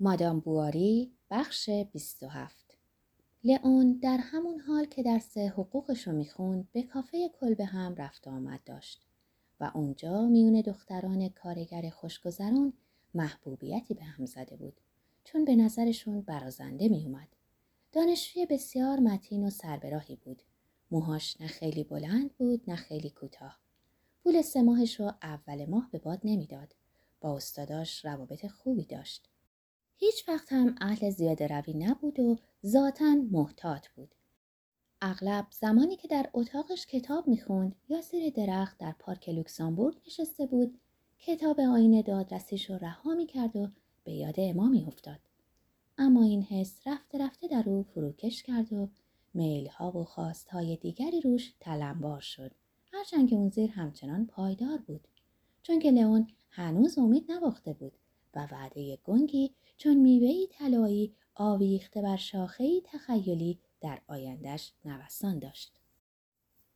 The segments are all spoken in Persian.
مادام بواری بخش 27 لئون در همون حال که درس حقوقش رو می‌خوند به کافه کلبه هم رفت آمد داشت و اونجا میون دختران کارگر خوشگذران محبوبیتی به هم زده بود چون به نظرشون برازنده میومد. دانشجوی بسیار متین و سربراهی بود. موهاش نه خیلی بلند بود نه خیلی کوتاه. پول سه ماهش رو اول ماه به باد نمی‌داد. با استاداش روابط خوبی داشت. هیچ وقت هم اهل زیاده روی نبود و ذاتا محتاط بود. اغلب زمانی که در اتاقش کتاب می‌خوند یا زیر درخت در پارک لوکسامبورگ نشسته بود کتاب آین دادرسیش رو رها می‌کرد و به یاد اما میافتاد اما این حس رفته رفته در او فروکش کرد و میلها و خواستهای دیگری روش تلمبار شد. هرچند که اون زیر همچنان پایدار بود. چون که لئون هنوز امید نباخته بود و وعده گنگی چون میوهای طلایی آویخته بر شاخهای تخیلی در آیندهش نوسان داشت.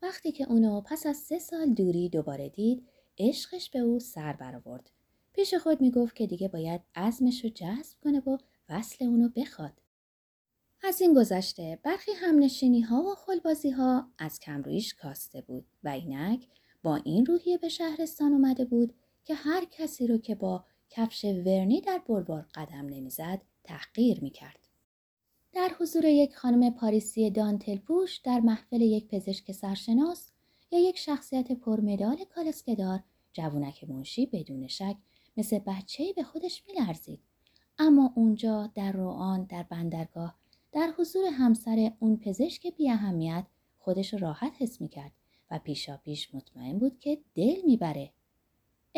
وقتی که اونو پس از سه سال دوری دوباره دید عشقش به او سر برآورد پیش خود می‌گفت که دیگه باید عزمش رو جذب کنه و وصل اونو بخواد. از این گذشته برخی همنشینی ها و خلبازی ها از کمرویش کاسته بود و اینک با این روحیه به شهرستان اومده بود که هر کسی رو که با کفش ورنی در بلوار قدم نمی‌زد تحقیر می‌کرد. در حضور یک خانم پاریسی دانتل پوش در محفل یک پزشک سرشناس یا یک شخصیت پرمدال کالسکدار جوونک منشی بدون شک مثل بچه به خودش میلرزید. اما اونجا در روان در بندرگاه در حضور همسر اون پزشک بی اهمیت خودش راحت حس می‌کرد و پیشا پیش مطمئن بود که دل می‌بره.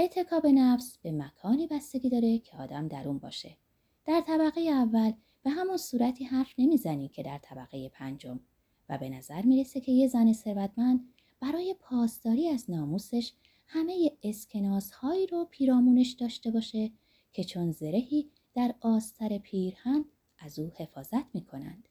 اعتکاب نفس به مکانی بستگی داره که آدم در اون باشه. در طبقه اول به همون صورتی حرف نمی‌زنی که در طبقه پنجم و به نظر می‌رسه که یه زن ثروتمند برای پاسداری از ناموسش همه اسکناس هایی رو پیرامونش داشته باشه که چون زرهی در آستر پیرهن از او حفاظت می‌کنند.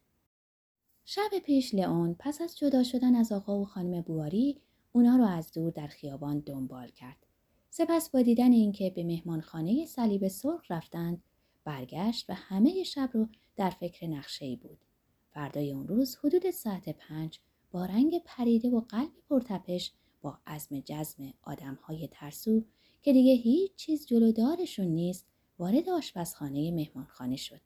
شب پیش لئون پس از جدا شدن از آقا و خانم بواری اونا رو از دور در خیابان دنبال کرد. سپس با دیدن اینکه به مهمانخانه صلیب سرخ رفتند برگشت و همه شب رو در فکر نقشه ای بود. فردای اون روز حدود ساعت پنج با رنگ پریده و قلب پرتپش با عزم جزم های ترسو که دیگه هیچ چیز جلودارشون نیست وارد آشپزخانه مهمانخانه شد.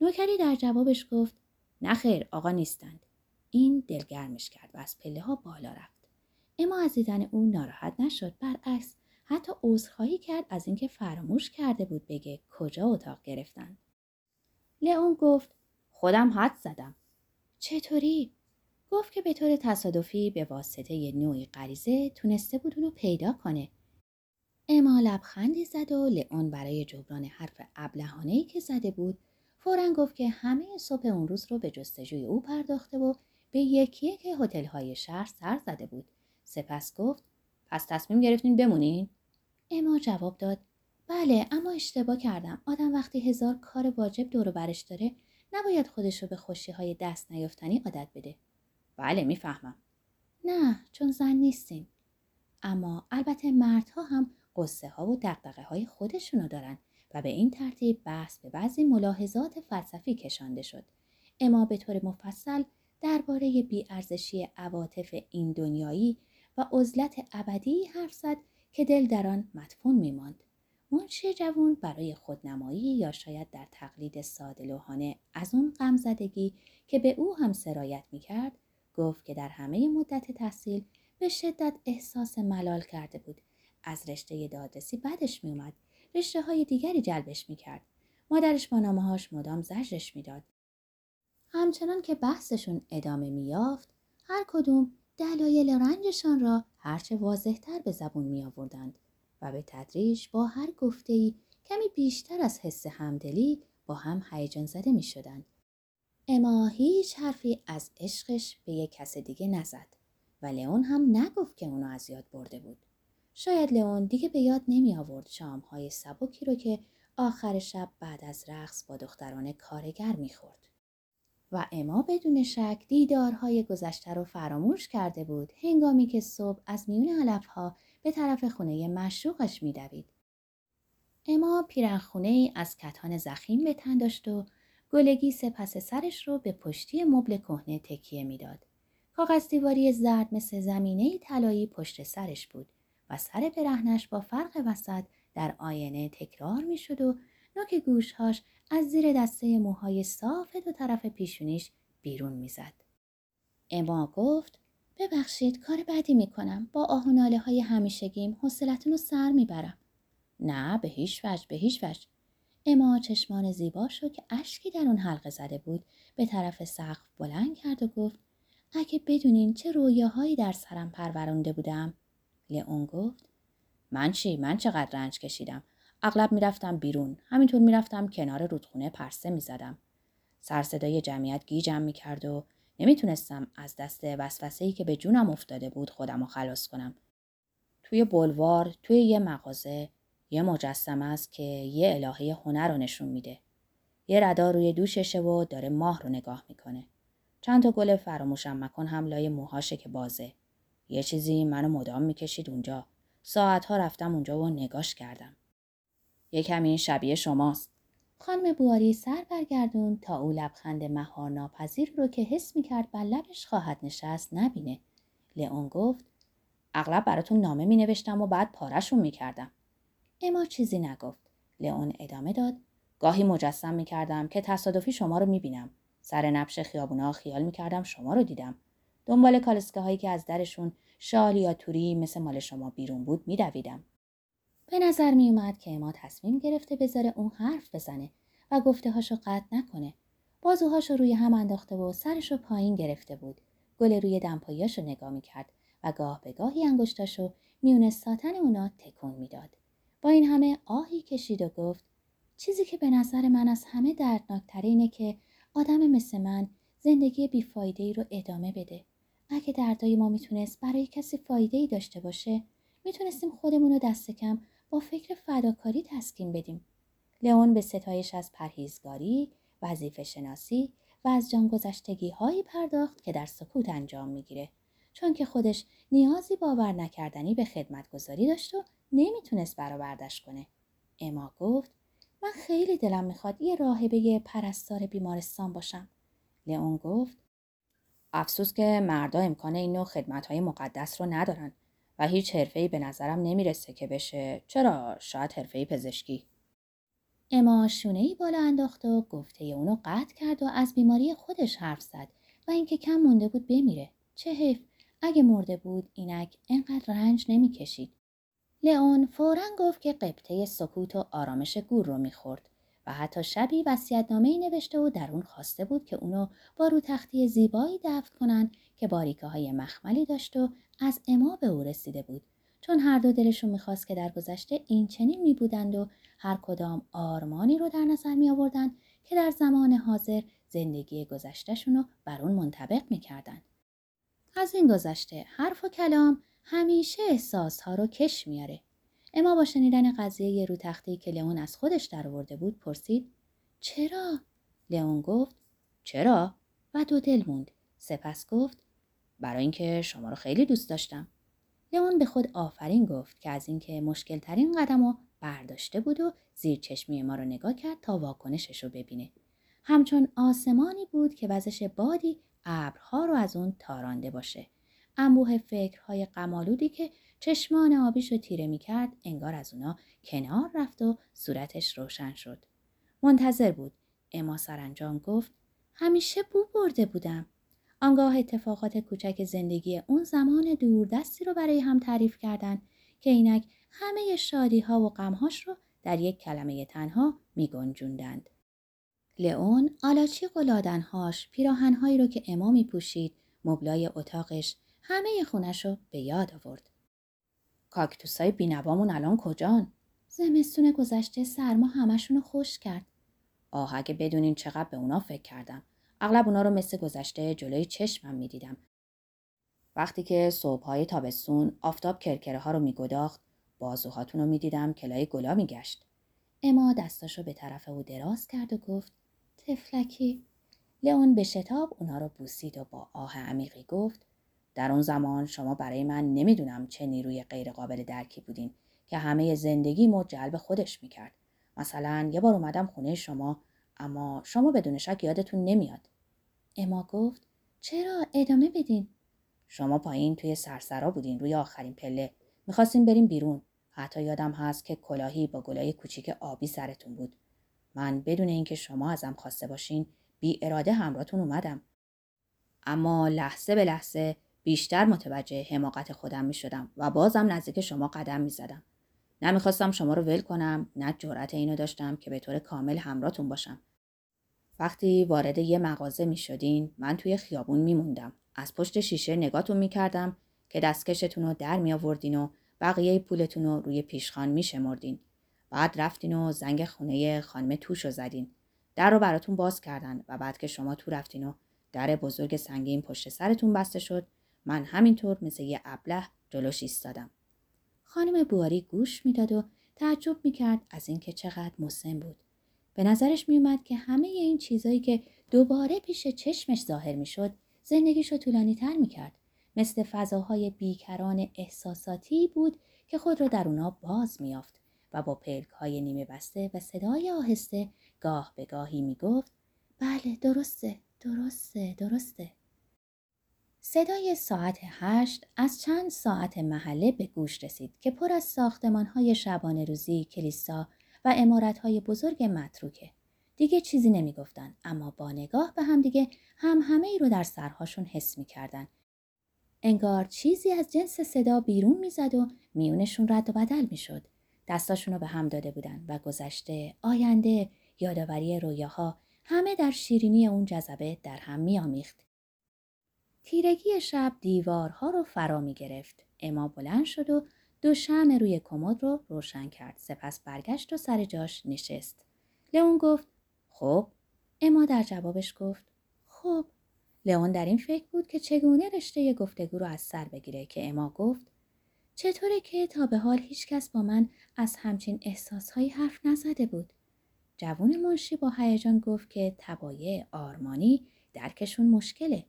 نوکری در جوابش گفت نخیر آقا نیستند. این دلگرمش کرد و از پله ها بالا رفت. اما از دیدن او ناراحت نشد برعکس حتی عذرخواهی کرد از اینکه فراموش کرده بود بگه کجا اتاق گرفتن. لئون گفت خودم حد زدم. چطوری؟ گفت که به طور تصادفی به واسطه نوعی غریزه تونسته بود اونو پیدا کنه. اما لبخندی زد و لئون برای جبران حرف ابلهانه‌ای که زده بود فورا گفت که همه صبح اون روز رو به جستجوی او پرداخته و به یکی که هتل‌های شهر سر زده بود. سپس گفت پس تصمیم گرفتین بمونین؟ اما جواب داد بله اما اشتباه کردم. آدم وقتی هزار کار واجب دور برش داره نباید خودش رو به خوشی های دست نیافتنی عادت بده. بله می‌فهمم. نه چون زن نیستیم. اما البته مردها هم قصه ها و دقدقه های خودشونو دارن و به این ترتیب بحث به بعضی ملاحظات فلسفی کشانده شد. اما به طور مفصل درباره بیارزشی عواطف این دنیایی و عزلت ابدی حرف زد که دل در آن مدفون میماند. منشی جوون برای خودنمایی یا شاید در تقلید سادلوحانه از اون غمزدگی که به او هم سرایت می‌کرد گفت که در همه مدت تحصیل به شدت احساس ملال کرده بود. از رشته دادرسی بدش میومد رشته های دیگری جلبش می‌کرد. مادرش با نامهاش مدام زجرش می‌داد. همچنان که بحثشون ادامه میافت هر کدوم دلایل رنجشان را هرچه واضحتر به زبون می آوردند و به تدریج با هر گفته کمی بیشتر از حس همدلی با هم هیجان زده می شدند. اما هیچ حرفی از عشقش به یک کس دیگه نزد و لئون هم نگفت که اونو از یاد برده بود. شاید لئون دیگه به یاد نمی آورد شامهای سبکی رو که آخر شب بعد از رقص با دختران کارگر می‌خورد. و اما بدون شک دیدارهای گذشته رو فراموش کرده بود هنگامی که صبح از میون علفها به طرف خونه مشروقش میدوید اما پیرنخونه ای از کتان زخیم به تن داشت و گلگی سپس سرش رو به پشتی مبل کهنه تکیه می‌داد. کاغذ دیواری زرد مثل زمینه طلایی پشت سرش بود و سر برهنش با فرق وسط در آینه تکرار می‌شد و نوک گوشهاش از زیر دسته موهای صاف دو طرف پیشونیش بیرون می‌زد. اما گفت ببخشید کار بدی می‌کنم. با آه و ناله های همیشگیم حوصلتون رو سر می‌برم. نه به هیچ وجه به هیچ وجه. اما چشمان زیبا شد که اشکی در اون حلقه زده بود. به طرف سقف بلند کرد و گفت اگه بدونین چه رویاهایی در سرم پرورانده بودم. لئون گفت من چی؟ من چقدر رنج کشیدم؟ اغلب می‌رفتم بیرون همینطور می‌رفتم کنار رودخونه پرسه می‌زدم سرصدای جمعیت گیجم می‌کرد و نمی‌تونستم از دست وسوسه که به جونم افتاده بود خودم رو خلاص کنم توی بلوار توی یه مغازه یه مجسمه است که یه الهه هنر رو نشون میده. یه ردا روی دوششه و داره ماه رو نگاه می‌کنه. چند تا گل فراموشم مکن هم لای موهاشه که بازه. یه چیزی منو مدام می‌کشید اونجا. ساعتها رفتم اونجا و نگاش کردم. یه کمی شبیه شماست. خانم بواری سر برگردون تا او لبخند مهار ناپذیر رو که حس می‌کرد بر لبش خواهد نشست نبینه. لئون گفت اغلب براتون نامه می نوشتم و بعد پارشون می کردم. اما چیزی نگفت. لئون ادامه داد. گاهی مجسم می کردم که تصادفی شما رو می بینم. سر نبش خیابونا خیال می کردم شما رو دیدم. دنبال کالسکه هایی که از درشون شال یا توری مثل مال شما بیرون بود می دویدم. به نظر می اومد که اما تصمیم گرفته بذاره اون حرف بزنه و گفته هاشو قطع نکنه. بازوهاشو روی هم انداخته و سرشو پایین گرفته بود. گل روی دمپاییاشو نگاه می کرد و گاه به گاهی انگشتاشو میون ساتن اونا تکون می‌داد. با این همه آهی کشید و گفت چیزی که به نظر من از همه دردناکتر اینه که آدم مثل من زندگی بیفایده ای رو ادامه بده. اگه دردای ما می‌تونست برای کسی فایده ای داشته باشه می‌تونستیم خودمون رو دست کم با فکر فداکاری تسکین بدیم. لئون به ستایش از پرهیزگاری، وظیفه شناسی و از جانگذشتگی هایی پرداخت که در سکوت انجام می‌گیره چون که خودش نیازی باور نکردنی به خدمتگذاری داشت و نمی‌تونست برآوردش کنه. اما گفت من خیلی دلم می‌خواد یه راهبه پرستار بیمارستان باشم. لئون گفت افسوس که مردا امکان این نوع خدمتهای مقدس رو ندارن و هیچ حرفه‌ای به نظرم نمی‌رسه که بشه. چرا؟ شاید حرفه پزشکی. اما شونه بالا انداخت و گفته اونو قطع کرد و از بیماری خودش حرف زد و اینکه کم مونده بود بمیره. چه حیف. اگه مرده بود اینک انقدر رنج نمی‌کشید. لئون فورا گفت که قبطه سکوت و آرامش گور رو می‌خورد. و حتی شبی وصیت‌نامه ای نوشته و در اون خواسته بود که اونو با رو تختی زیبایی دفن کنن که باریکه های مخملی داشت و از اما به او رسیده بود چون هر دو دلشون می‌خواست که در گذشته این چنین می بودند و هر کدام آرمانی رو در نظر می آوردن که در زمان حاضر زندگی گذشتهشون رو بر اون منطبق می‌کردند. از این گذشته حرف و کلام همیشه احساسها رو کش میاره. اما با شنیدن قضیه رو تختی که لئون از خودش درآورده بود پرسید چرا؟ لئون گفت چرا؟ و دو دل موند. سپس گفت برای اینکه شما رو خیلی دوست داشتم. لئون به خود آفرین گفت که از اینکه مشکل ترین قدم رو برداشته بود و زیر چشمی ما رو نگاه کرد تا واکنشش رو ببینه. همچون آسمانی بود که وزش بادی ابرها رو از اون تارانده باشه. انبوه فکرهای قمالودی که چشمان آبیش رو تیره می کرد انگار از اونا کنار رفت و صورتش روشن شد. منتظر بود. اما سرانجام گفت همیشه بو برده بودم. آنگاه اتفاقات کوچک زندگی اون زمان دوردستی رو برای هم تعریف کردند که اینک همه شادی ها و غمهاش رو در یک کلمه تنها می گنجوندند. لئون آلاچی قلادنهاش پیراهنهایی رو که اما می پوشید مبلای اتاقش همه خونش رو به یاد آورد. کاکتوسای بینوامون الان کجان؟ زمستون گذشته سرما همشون رو خوش کرد. آه اگه بدونین چقدر به اونا فکر کردم. اغلب اونا رو مثل گذشته جلوی چشمم می‌دیدم. وقتی که صبحهای تابستون آفتاب کرکره ها رو میگداخت بازوهاتون رو می‌دیدم کلای گلا میگشت. اما دستاشو به طرف او دراز کرد و گفت تفلکی لئون به شتاب اونا رو بوسید و با آه عمیقی گفت در اون زمان شما برای من نمی‌دونم چه نیروی غیرقابل درکی بودین که همه زندگی مو جلب خودش می‌کرد. مثلا یه بار اومدم خونه شما اما شما بدون شک یادتون نمیاد. اما گفت چرا ادامه بدین؟ شما پایین توی سرسرا بودین روی آخرین پله. می‌خواستین بریم بیرون. حتی یادم هست که کلاهی با گلای کوچیک آبی سرتون بود. من بدون اینکه شما ازم خواسته باشین بی اراده همراهتون اومدم. اما لحظه به لحظه بیشتر متوجه حماقت خودم می شدم و بازم نزدیک شما قدم می زدم. نمی‌خواستم شما رو ول کنم نه جرأت اینو داشتم که به طور کامل همراهتون باشم. وقتی وارد یه مغازه می شدین من توی خیابون می موندم. از پشت شیشه نگاتون می کردم که دستکشتون رو در می آوردین و بقیه پولتون رو روی پیشخان می شمردین. بعد رفتین و زنگ خونه خانم توش رو زدین. در رو براتون باز کردن و بعد که شما تو رفتین و در بزرگ سنگین پشت سرتون بسته شد من همینطور مثل یه ابله جلوش ایستادم. خانم بواری گوش می‌داد و تعجب می‌کرد از اینکه چقدر مسن بود. به نظرش میومد که همه این چیزایی که دوباره پیش چشمش ظاهر می‌شد زندگیش رو طولانی تر می‌کرد. مثل فضاهای بیکران احساساتی بود که خود را در اونا باز میافت و با پلک های نیمه بسته و صدای آهسته گاه به گاهی می‌گفت بله درسته درسته درسته صدای ساعت هشت از چند ساعت محله به گوش رسید که پر از ساختمان های شبانه روزی، کلیسا و امارت های بزرگ متروکه. دیگه چیزی نمی‌گفتن اما با نگاه به هم دیگه هم همه ای رو در سرهاشون حس می‌کردن. انگار چیزی از جنس صدا بیرون می‌زد و میونشون رد و بدل می‌شد. دستاشون رو به هم داده بودن و گذشته، آینده، یادآوری رویاها همه در شیرینی اون جذبه در هم میآمیخت. تیرگی شب دیوارها رو فرا می گرفت. اما بلند شد و دو شم روی کمد رو روشن کرد. سپس برگشت و سر جاش نشست. لئون گفت خب اما در جوابش گفت خب لئون در این فکر بود که چگونه رشته گفتگو رو از سر بگیره که اما گفت چطوره که تا به حال هیچکس با من از همچین احساسهایی حرف نزده بود جوون منشی با هیجان گفت که تبایع آرمانی درکشون مشکله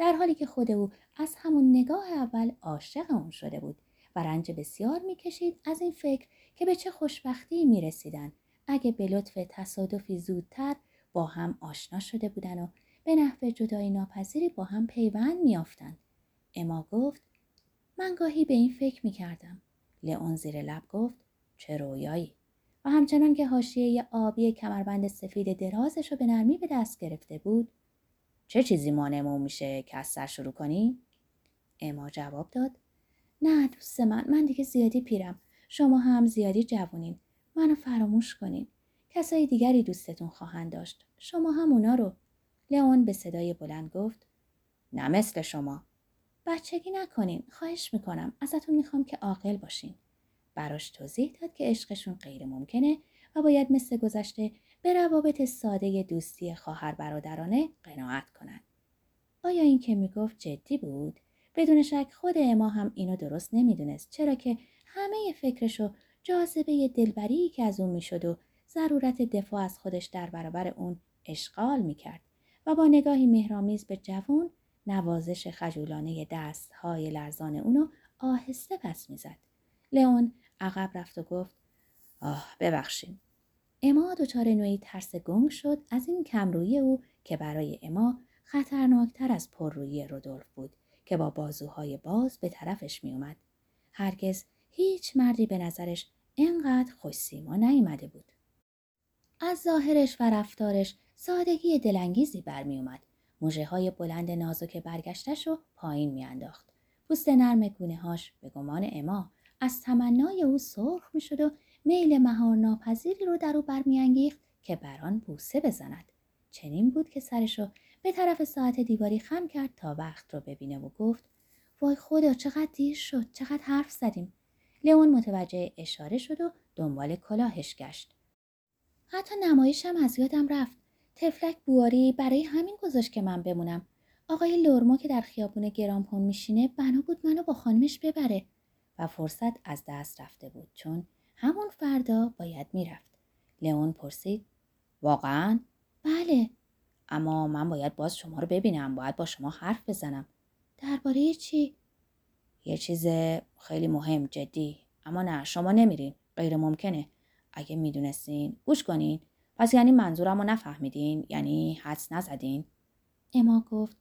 در حالی که خود او از همون نگاه اول عاشق اون شده بود و رنج بسیار می‌کشید از این فکر که به چه خوشبختی می‌رسیدن. اگه به لطف تصادفی زودتر با هم آشنا شده بودن و به نحو جدایی ناپذیری با هم پیوند میافتند اما گفت من گاهی به این فکر می‌کردم. لئون زیر لب گفت چه رویایی. و همچنان که حاشیه آبی کمربند سفید درازش رو به نرمی به دست گرفته بود چه چیزی مانعمون میشه که از سر شروع کنی؟ اما جواب داد نه دوست من من دیگه زیادی پیرم. شما هم زیادی جوونین. منو فراموش کنین. کسای دیگری دوستتون خواهند داشت. شما هم اونا رو. لئون به صدای بلند گفت نه مثل شما. بچگی نکنین. خواهش می‌کنم. ازتون می‌خوام که عاقل باشین. براش توضیح داد که عشقشون غیر ممکنه و باید مثل گذشته به روابط ساده دوستی خواهر برادرانه قناعت کنند. آیا این که می‌گفت جدی بود؟ بدون شک خود اما هم اینو درست نمی‌دونست چرا که همه فکرشو جاذبه دلبری که از اون می‌شد و ضرورت دفاع از خودش در برابر اون اشغال می‌کرد و با نگاهی مهرامیز به جوون نوازش خجولانه های لرزان اونو آهسته پس می‌زد. لئون عقب رفت و گفت آه ببخشید اما دچار نوعی ترس گنگ شد از این کمرویی او که برای اما خطرناکتر از پررویی رودولف بود که با بازوهای باز به طرفش میومد هرگز هیچ مردی به نظرش اینقدر خوش سیما نیامده بود. از ظاهرش و رفتارش سادگی دلانگیزی برمیومد موجه های بلند نازک برگشتش رو پایین میانداخت. پوست نرم گونه هاش به گمان اما از تمنای او سرخ می‌شد و میل مهار ناپذیری رو در او برمیانگیخت که بر آن بوسه بزند. چنین بود که سرش رو به طرف ساعت دیواری خم کرد تا وقت رو ببینه و گفت وای خدا چقدر دیر شد چقدر حرف زدیم. لئون متوجه اشاره شد و دنبال کلاهش گشت. حتی نمایشم از یادم رفت. تفلک بواری برای همین گذاشت که من بمونم. آقای لورمو که در خیابون گرامپون میشینه بنا بود منو با خانمش ببره و فرصت از دست رفته بود. چون همون فردا باید می‌رفت. لئون پرسید واقعا؟ بله. اما من باید باز شما رو ببینم. باید با شما حرف بزنم. درباره چی؟ یه چیز خیلی مهم جدی. اما نه شما نمیرین. غیر ممکنه. اگه می‌دونستین گوش کنین پس یعنی منظورم رو نفهمیدین یعنی حدس نزدین اما گفت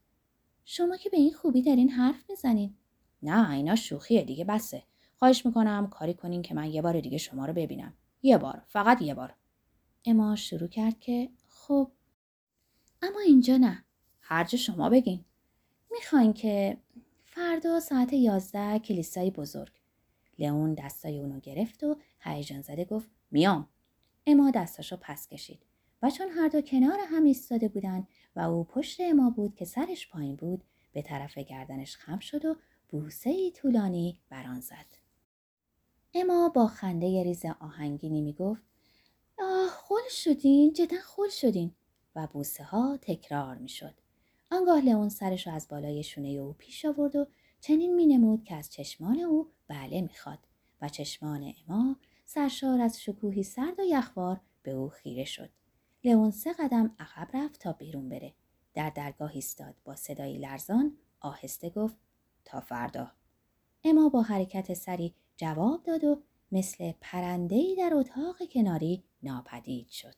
شما که به این خوبی دارین حرف می‌زنین نه اینا شوخیه دیگه بسه خواهش می‌کنم کاری کنین که من یه بار دیگه شما رو ببینم. یه بار فقط یه بار. اما شروع کرد که خب اما اینجا نه. هر جا شما بگین. می‌خواین که فردا ساعت یازده کلیسای بزرگ. لئون دستای اونو گرفت و هیجان زده گفت میام. اما دستاشو پس کشید. و چون هر دو کنار هم ایستاده بودن و او پشت اما بود که سرش پایین بود به طرف گردنش خم شد و بوسه ای طولانی بران زد. اما با خنده ریز آهنگینی می‌گفت آه خول شدین جدا خول شدین و بوسه ها تکرار می‌شد. آنگاه لئون سرش را از بالای شونه او پیش آورد و چنین مینمود که از چشمان او بله می‌خواد و چشمان اما سرشار از شکوهی سرد و یخوار به او خیره شد. لئون سه قدم عقب رفت تا بیرون بره. در درگاه ایستاد. با صدایی لرزان آهسته گفت تا فردا. اما با حرکت سری جواب داد و مثل پرندهی در اتاق کناری ناپدید شد.